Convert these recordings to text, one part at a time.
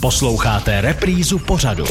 Posloucháte reprízu pořadu.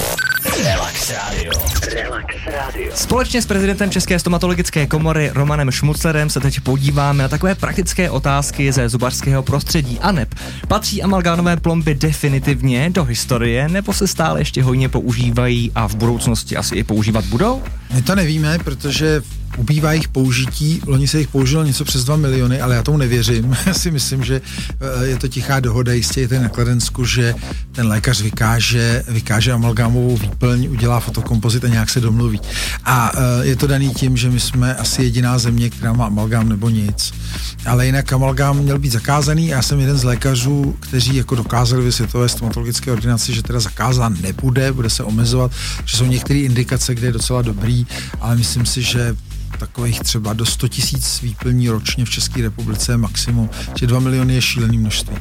Relax Radio. Relax Radio. Společně s prezidentem České stomatologické komory Romanem Šmuclerem se teď podíváme na takové praktické otázky ze zubařského prostředí. ANEP, patří amalgánové plomby definitivně do historie, nebo se stále ještě hojně používají a v budoucnosti asi i používat budou? My to nevíme, protože ubývá jejich použití, loni se jich použilo něco přes 2 miliony, ale já tomu nevěřím. Já si myslím, že eh, je to tichá dohoda, jistě je to na Kladensku, že ten lékař vykáže, vykáže amalgámovou výplň, udělá fotokompozit a nějak se domluví. A eh, je to daný tím, že my jsme asi jediná země, která má amalgám nebo nic. Ale jinak amalgám měl být zakázaný. Já jsem jeden z lékařů, kteří jako dokázali ve světové stomatologické ordinaci, že teda zakázán nebude, bude se omezovat, že jsou některé indikace, kde je docela dobrý, ale myslím si, že takových třeba do 100 tisíc výplní ročně v České republice je maximum, že 2 miliony je šílený množství.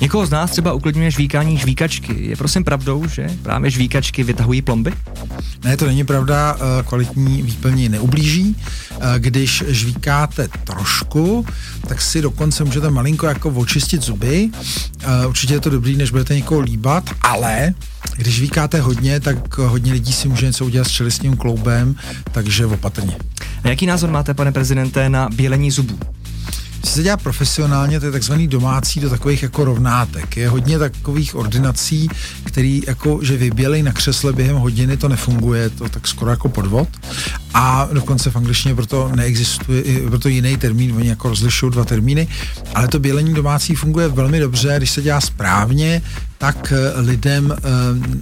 Někoho z nás třeba uklidňuje žvíkání žvíkačky. Je prosím pravdou, že právě žvíkačky vytahují plomby? Ne, to není pravda, eh, kvalitní výplní neublíží. Eh, když žvíkáte trošku, tak si dokonce můžete malinko jako očistit zuby. Eh, určitě je to dobrý, než budete někoho líbat, ale když víkáte hodně, tak hodně lidí si může něco udělat s čelistním kloubem, takže opatrně. A jaký názor máte, pane prezidente, na bělení zubů? Když se dělá profesionálně, to je takzvaný domácí do takových jako rovnátek. Je hodně takových ordinací, který jako, že vybělej na křesle během hodiny, to nefunguje, to tak skoro jako podvod. A dokonce v angličtině proto neexistuje, proto jiný termín, oni jako rozlišují dva termíny, ale to bělení domácí funguje velmi dobře, když se dělá správně, tak eh, lidem eh,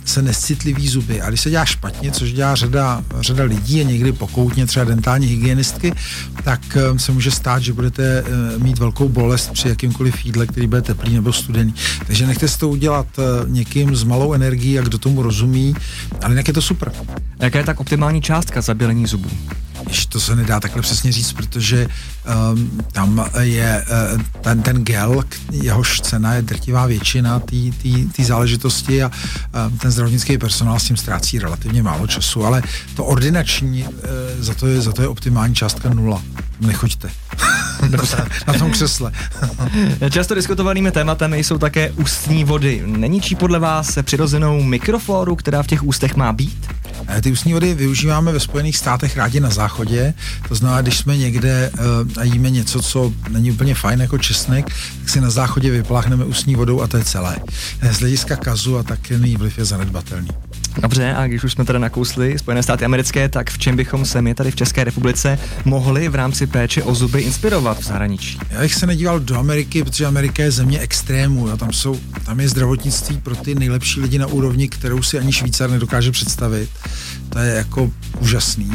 se nescitliví zuby. A když se dělá špatně, což dělá řada, řada lidí a někdy pokoutně třeba dentální hygienistky, tak eh, se může stát, že budete mít velkou bolest při jakýmkoliv jídle, který bude teplý nebo studený. Takže nechte si to udělat někým s malou energií, jak do tomu rozumí, ale jinak je to super. Jaká je tak optimální částka zabělení zubů? Ještě to se nedá takhle přesně říct, protože um, tam je uh, ten, ten gel, jehož cena je drtivá většina té záležitosti a um, ten zdravotnický personál s tím ztrácí relativně málo času, ale to ordinační, uh, za, to je, za to je optimální částka nula. Nechoďte. na tom křesle. Často diskutovanými tématem jsou také ústní vody. Není čí podle vás přirozenou mikrofloru, která v těch ústech má být? Eh, ty ústní vody využíváme ve Spojených státech rádi na záchodě, to znamená, když jsme někde uh, a jíme něco, co není úplně fajn jako česnek, tak si na záchodě vypláchneme ústní vodou a to je celé. Eh, z hlediska kazu a tak její vliv je zanedbatelný. Dobře, a když už jsme teda nakousli Spojené státy americké, tak v čem bychom se my tady v České republice mohli v rámci péče o zuby inspirovat v zahraničí? Já bych se nedíval do Ameriky, protože Amerika je země extrému. Jo. Tam, jsou, tam je zdravotnictví pro ty nejlepší lidi na úrovni, kterou si ani Švýcar nedokáže představit. To je jako úžasný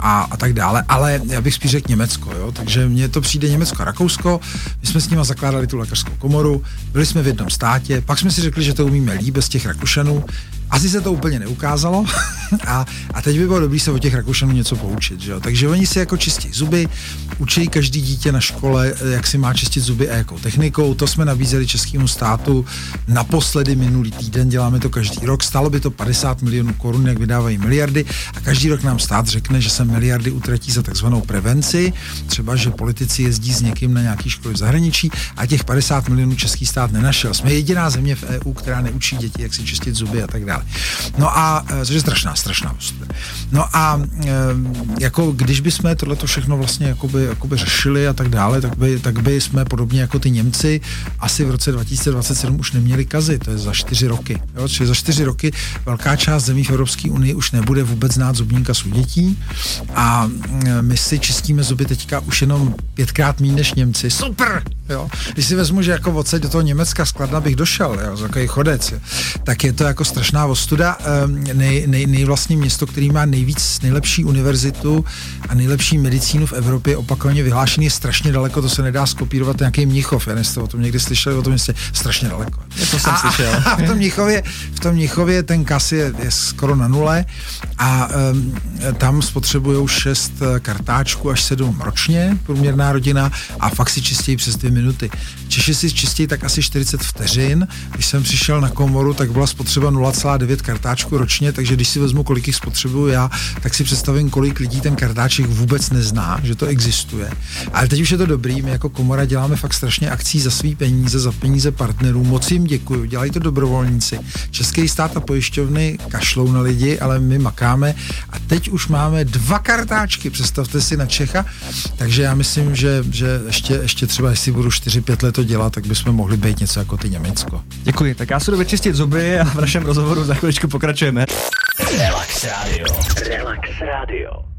a, a tak dále. Ale já bych spíš řekl Německo, jo. takže mně to přijde Německo a Rakousko. My jsme s nimi zakládali tu lékařskou komoru, byli jsme v jednom státě, pak jsme si řekli, že to umíme líp bez těch Rakušanů asi se to úplně neukázalo a, a teď by bylo dobré se o těch Rakušanů něco poučit. Že jo? Takže oni si jako čistí zuby, učí každý dítě na škole, jak si má čistit zuby a jakou technikou. To jsme nabízeli českému státu naposledy minulý týden, děláme to každý rok. Stalo by to 50 milionů korun, jak vydávají miliardy a každý rok nám stát řekne, že se miliardy utratí za takzvanou prevenci, třeba, že politici jezdí s někým na nějaký školy v zahraničí a těch 50 milionů český stát nenašel. Jsme jediná země v EU, která neučí děti, jak si čistit zuby a tak dále. No a, e, což je strašná, strašná. No a e, jako když bychom tohle všechno vlastně jakoby, jakoby řešili a tak dále, tak by, tak by jsme podobně jako ty Němci asi v roce 2027 už neměli kazy, to je za čtyři roky. Jo? Čili za čtyři roky velká část zemí v Evropské unii už nebude vůbec znát zubníka u dětí a e, my si čistíme zuby teďka už jenom pětkrát méně než Němci. Super! Jo? Když si vezmu, že jako odsaď do toho Německa skladna bych došel, jo, takový chodec, jo, tak je to jako strašná ostuda. Ehm, nej, nej, nejvlastní město, který má nejvíc, nejlepší univerzitu a nejlepší medicínu v Evropě, opakovaně vyhlášený, je strašně daleko, to se nedá skopírovat nějaký Mnichov. Já jste o tom někdy slyšeli, o tom městě strašně daleko. To jsem a, slyšel. A, v tom Mnichově, v tom Mnichově ten kas je, je skoro na nule a um, tam spotřebují 6 eh, kartáčků až 7 ročně, průměrná rodina, a fakt si čistějí přes dvě minuty. Češi si čistí tak asi 40 vteřin. Když jsem přišel na komoru, tak byla spotřeba 0,9 kartáčku ročně, takže když si vezmu, kolik jich spotřebuju já, tak si představím, kolik lidí ten kartáček vůbec nezná, že to existuje. Ale teď už je to dobrý, my jako komora děláme fakt strašně akcí za svý peníze, za peníze partnerů, moc jim děkuju, dělají to dobrovolníci. Český stát a pojišťovny kašlou na lidi, ale my makáme a teď už máme dva kartáčky, představte si na Čecha, takže já myslím, že, že ještě, ještě třeba, jestli budu 4-5 let to dělat, tak bychom mohli být něco jako ty Německo. Děkuji, tak já si jdu vyčistit zuby a v našem rozhovoru za chviličku pokračujeme. Relax Radio. Relax Radio.